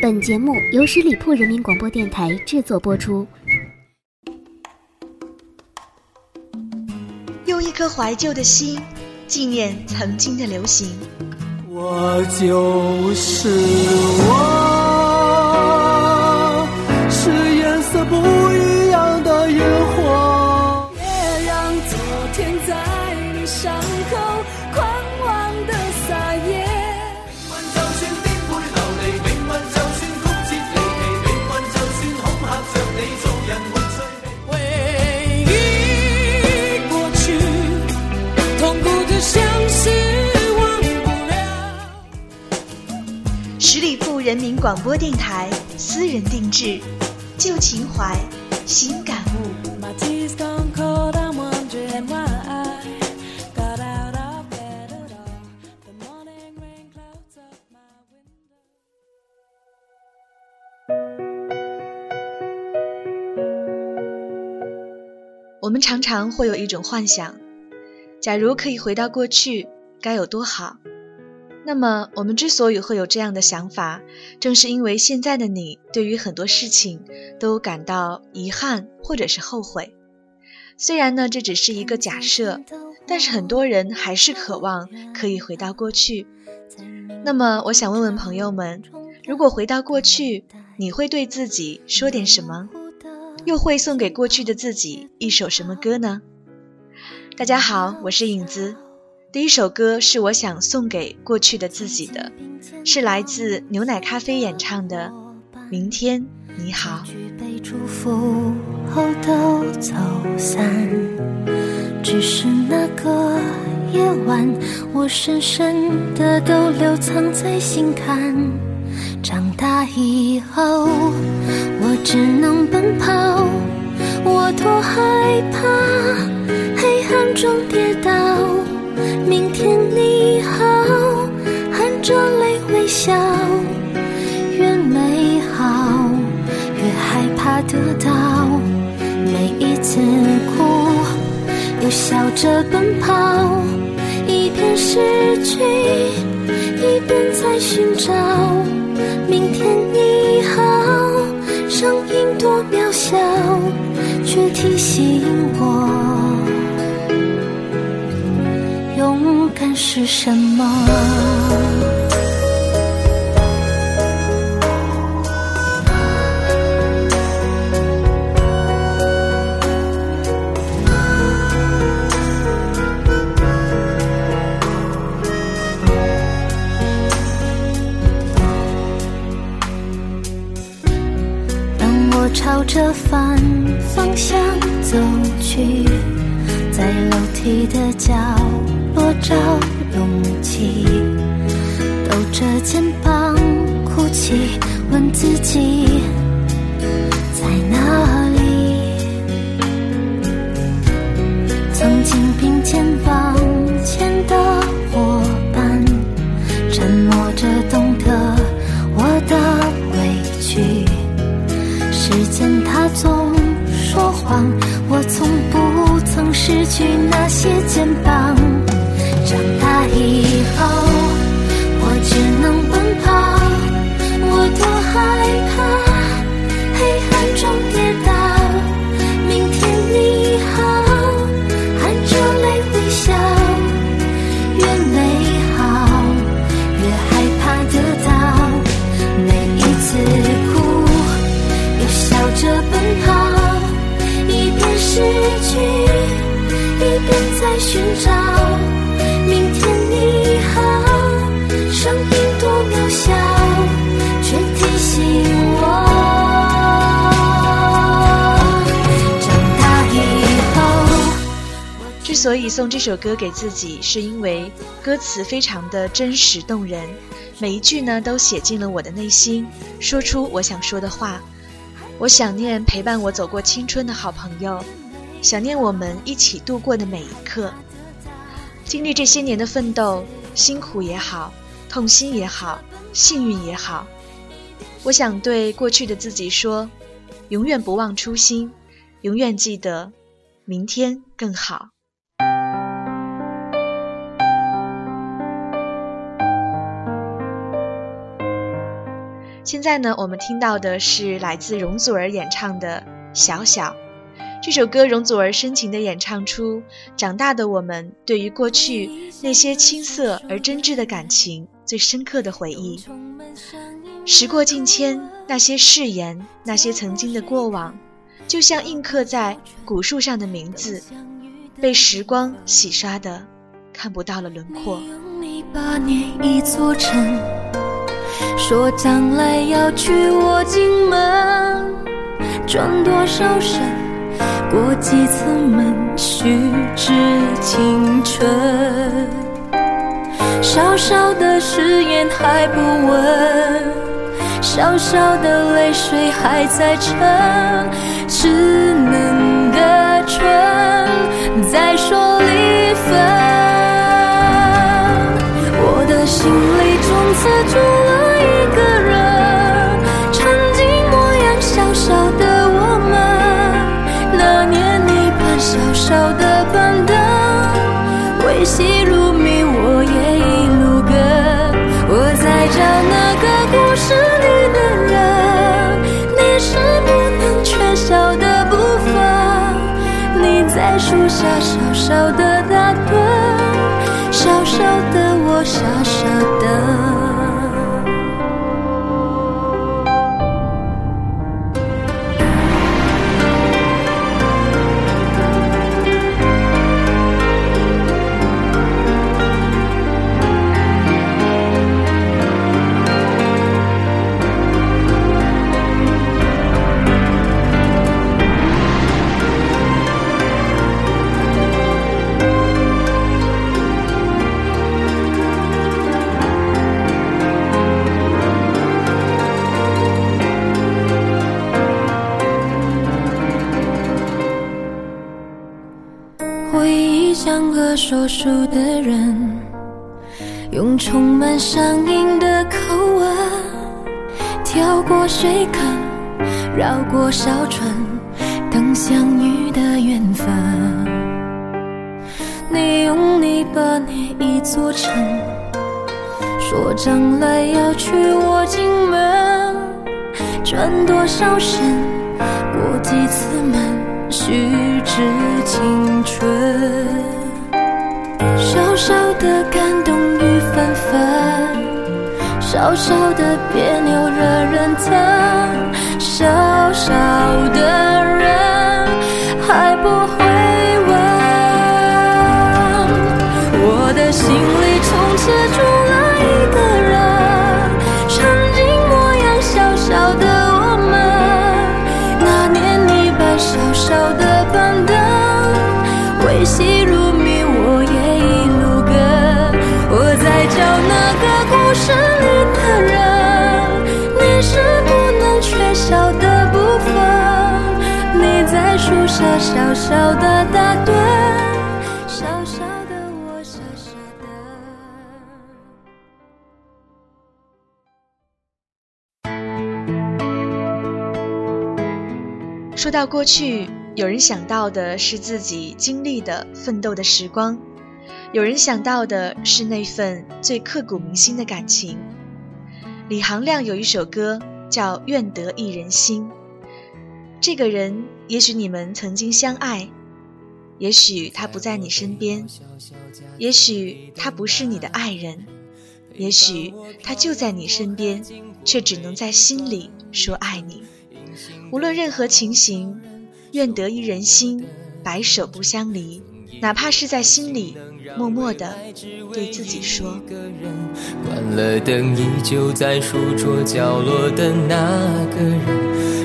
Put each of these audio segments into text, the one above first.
本节目由十里铺人民广播电台制作播出。用一颗怀旧的心，纪念曾经的流行。我就是我，十里铺人民广播电台私人定制，旧情怀，新感悟。我们常常会有一种幻想：假如可以回到过去，该有多好。那么，我们之所以会有这样的想法，正是因为现在的你对于很多事情都感到遗憾或者是后悔。虽然呢，这只是一个假设，但是很多人还是渴望可以回到过去。那么，我想问问朋友们，如果回到过去，你会对自己说点什么？又会送给过去的自己一首什么歌呢？大家好，我是影子。第一首歌是我想送给过去的自己的，是来自牛奶咖啡演唱的《明天你好》。举杯祝福后都走散，只是那个夜晚，我深深的都留藏在心坎。长大以后，我只能奔跑，我多害怕黑暗中跌倒。明天你好，含着泪微笑，越美好越害怕得到。每一次哭，又笑着奔跑，一边失去，一边在寻找。明天你好，声音多渺小，是什么？当我朝着反方向走去，在楼梯的角落找勇气，抖着肩膀哭泣，问自己在哪里？曾经并肩失去那些肩膀。送这首歌给自己，是因为歌词非常的真实动人，每一句呢都写进了我的内心，说出我想说的话。我想念陪伴我走过青春的好朋友，想念我们一起度过的每一刻。经历这些年的奋斗，辛苦也好，痛心也好，幸运也好，我想对过去的自己说：永远不忘初心，永远记得明天更好。现在呢，我们听到的是来自容祖儿演唱的《小小》这首歌。容祖儿深情地演唱出长大的我们对于过去那些青涩而真挚的感情最深刻的回忆。时过境迁，那些誓言，那些曾经的过往，就像印刻在古树上的名字，被时光洗刷的看不到了轮廓。用你把念一座城，说将来要娶我进门，转多少身，过几次门，虚掷青春。小小的誓言还不稳，小小的泪水还在撑，稚嫩的唇在说离分。我的心里从此住老的说书的人，用充满乡音的口吻，跳过水坑，绕过小村，等相遇的缘分。你用泥巴捏一座城，说将来要娶我进门，转多少身，过几次门。虚掷青春，小小的感动雨纷纷，小小的别扭惹人疼，小小的人还不会在宿舍小小的打盹，小小的我傻傻的。说到过去，有人想到的是自己经历的奋斗的时光，有人想到的是那份最刻骨铭心的感情。李行亮有一首歌叫《愿得一人心》，这个人也许你们曾经相爱，也许他不在你身边，也许他不是你的爱人，也许他就在你身边，却只能在心里说爱你。无论任何情形，愿得一人心，白首不相离。哪怕是在心里默默的对自己说。关了灯，依旧在书桌角落的那个人，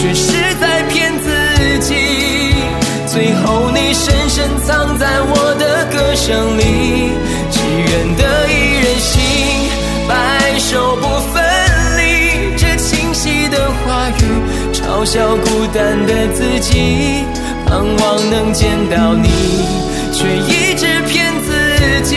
却是在骗自己。最后你深深藏在我的歌声里。只愿得一人心，白首不分离。这清晰的话语嘲笑孤单的自己，盼望能见到你，却一直骗自己。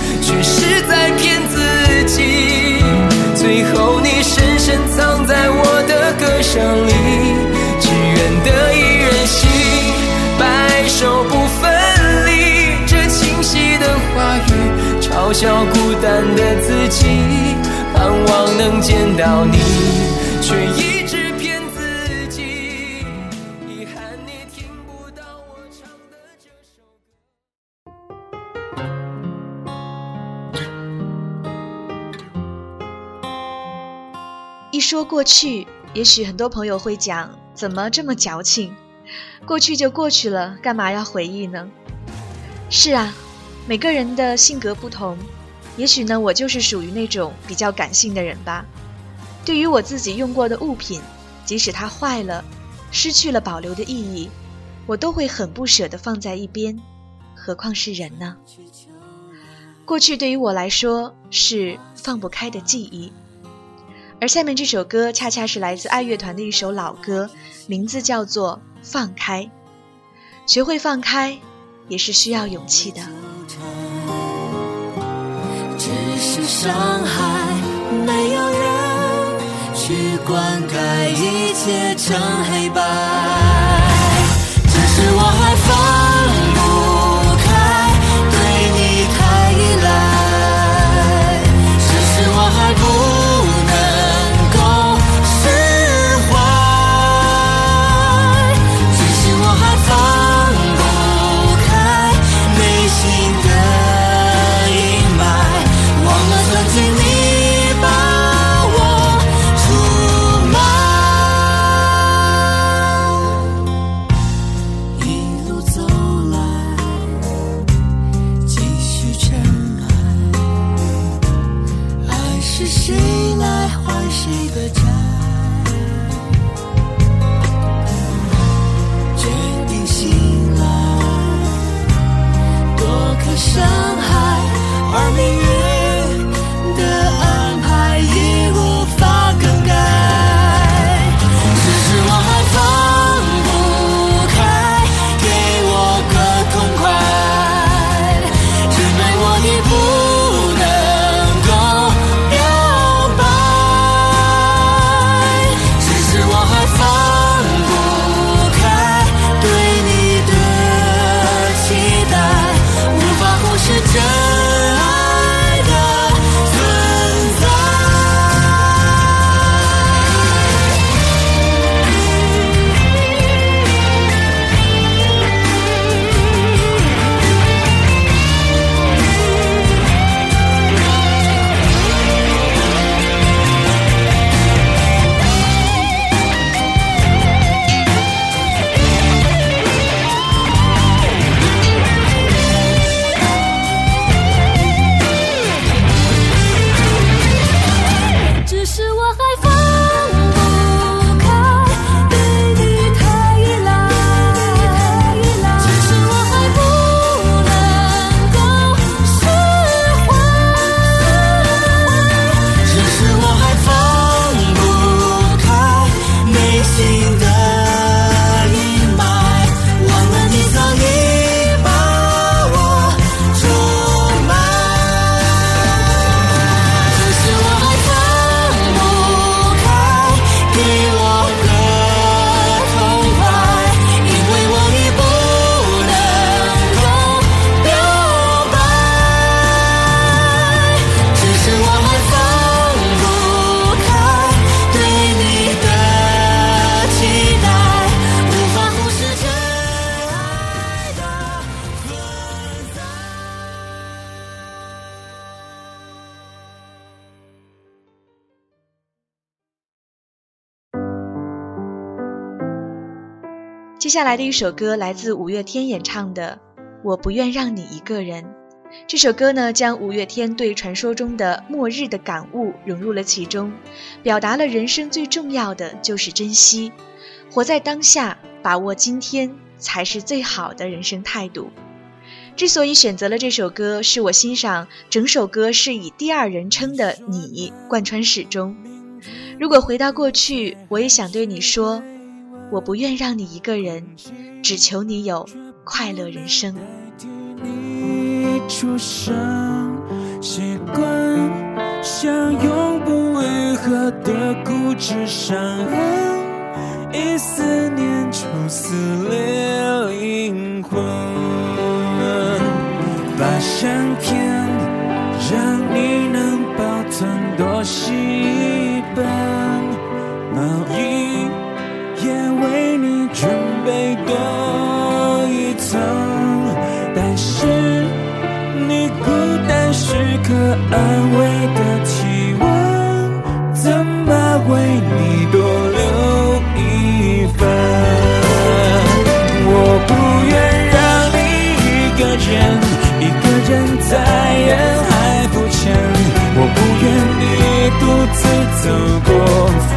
却是在骗自己。最后你深深藏在我的歌声里，只愿得一人心，白首不分离。这清晰的话语，嘲笑孤单的自己，盼望能见到你，却一说过去，也许很多朋友会讲，怎么这么矫情？过去就过去了，干嘛要回忆呢？是啊，每个人的性格不同，也许呢，我就是属于那种比较感性的人吧。对于我自己用过的物品，即使它坏了，失去了保留的意义，我都会很不舍得放在一边，何况是人呢？过去对于我来说是放不开的记忆。而下面这首歌恰恰是来自爱乐团的一首老歌，名字叫做《放开》。学会放开，也是需要勇气的。只是伤害，没有人去灌溉，一切成黑白。只是我还放接下来的一首歌来自五月天演唱的《我不愿让你一个人》。这首歌呢，将五月天对传说中的末日的感悟融入了其中，表达了人生最重要的就是珍惜，活在当下，把握今天才是最好的人生态度。之所以选择了这首歌，是我欣赏整首歌是以第二人称的“你”贯穿始终。如果回到过去，我也想对你说，我不愿让你一个人，只求你有快乐人生。你出生，习惯像永不愈合的固执伤痕，一思念就撕走过。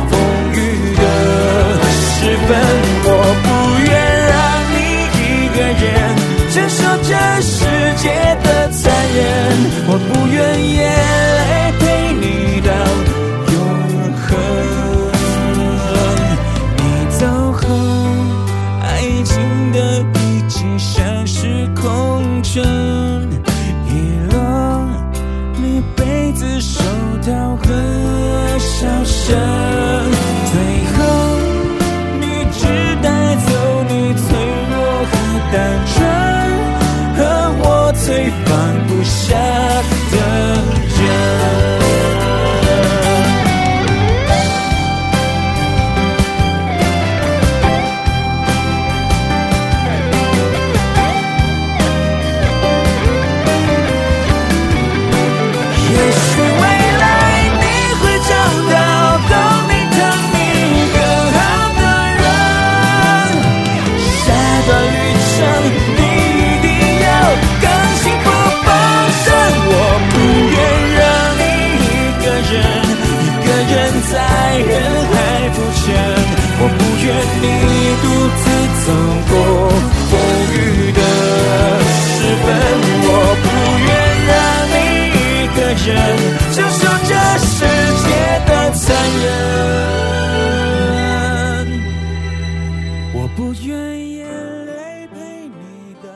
我不愿眼泪陪你到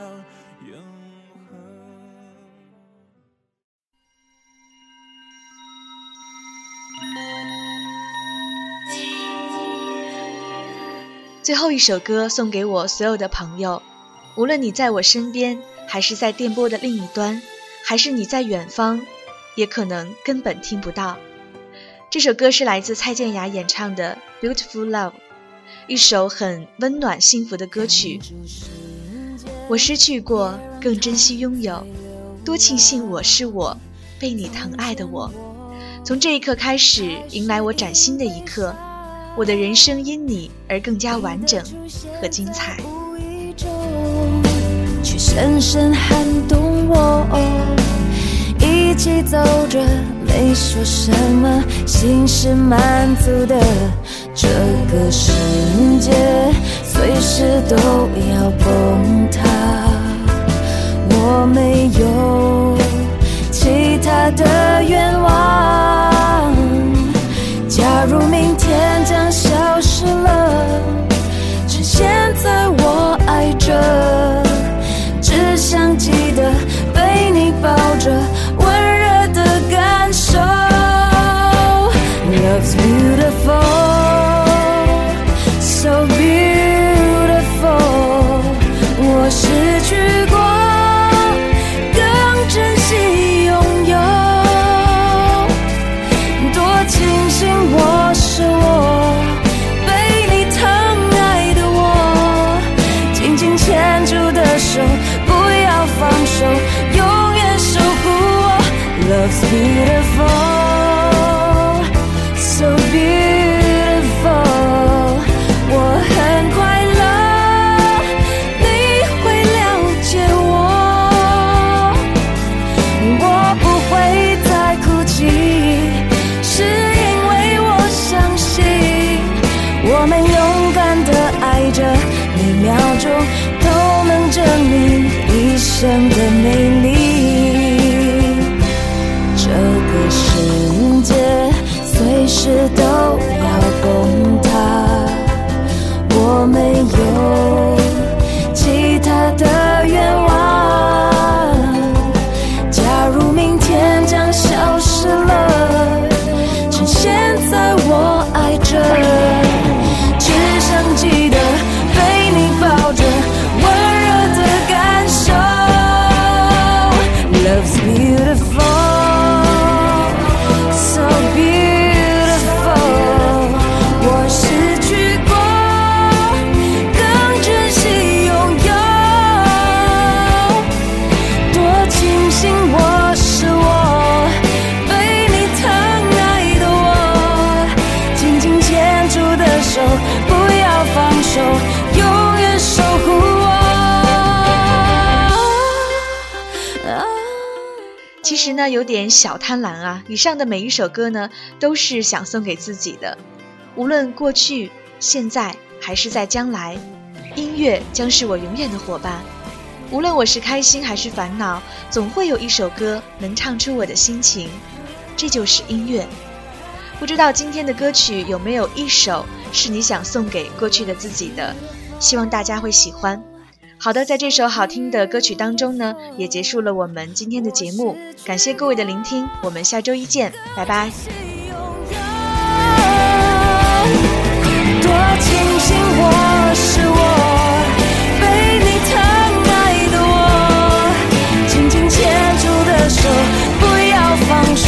永恒。最后一首歌送给我所有的朋友，无论你在我身边，还是在电波的另一端，还是你在远方，也可能根本听不到。这首歌是来自蔡健雅演唱的《Beautiful Love》，一首很温暖幸福的歌曲。我失去过，更珍惜拥有，多庆幸我是我，被你疼爱的我。从这一刻开始，迎来我崭新的一刻。我的人生因你而更加完整和精彩。却深深撼动我。一起走着，没说什么，心是满足的。这个世界随时都要崩塌，我没有其他的愿望。假如明天将消失了，趁现在我爱着，证明一生的美丽。这个世界随时都其实呢，有点小贪婪啊。以上的每一首歌呢，都是想送给自己的。无论过去、现在还是在将来，音乐将是我永远的伙伴。无论我是开心还是烦恼，总会有一首歌能唱出我的心情。这就是音乐。不知道今天的歌曲有没有一首是你想送给过去的自己的？希望大家会喜欢。好的，在这首好听的歌曲当中呢，也结束了我们今天的节目。感谢各位的聆听，我们下周一见，拜拜。多庆幸我是我，放手，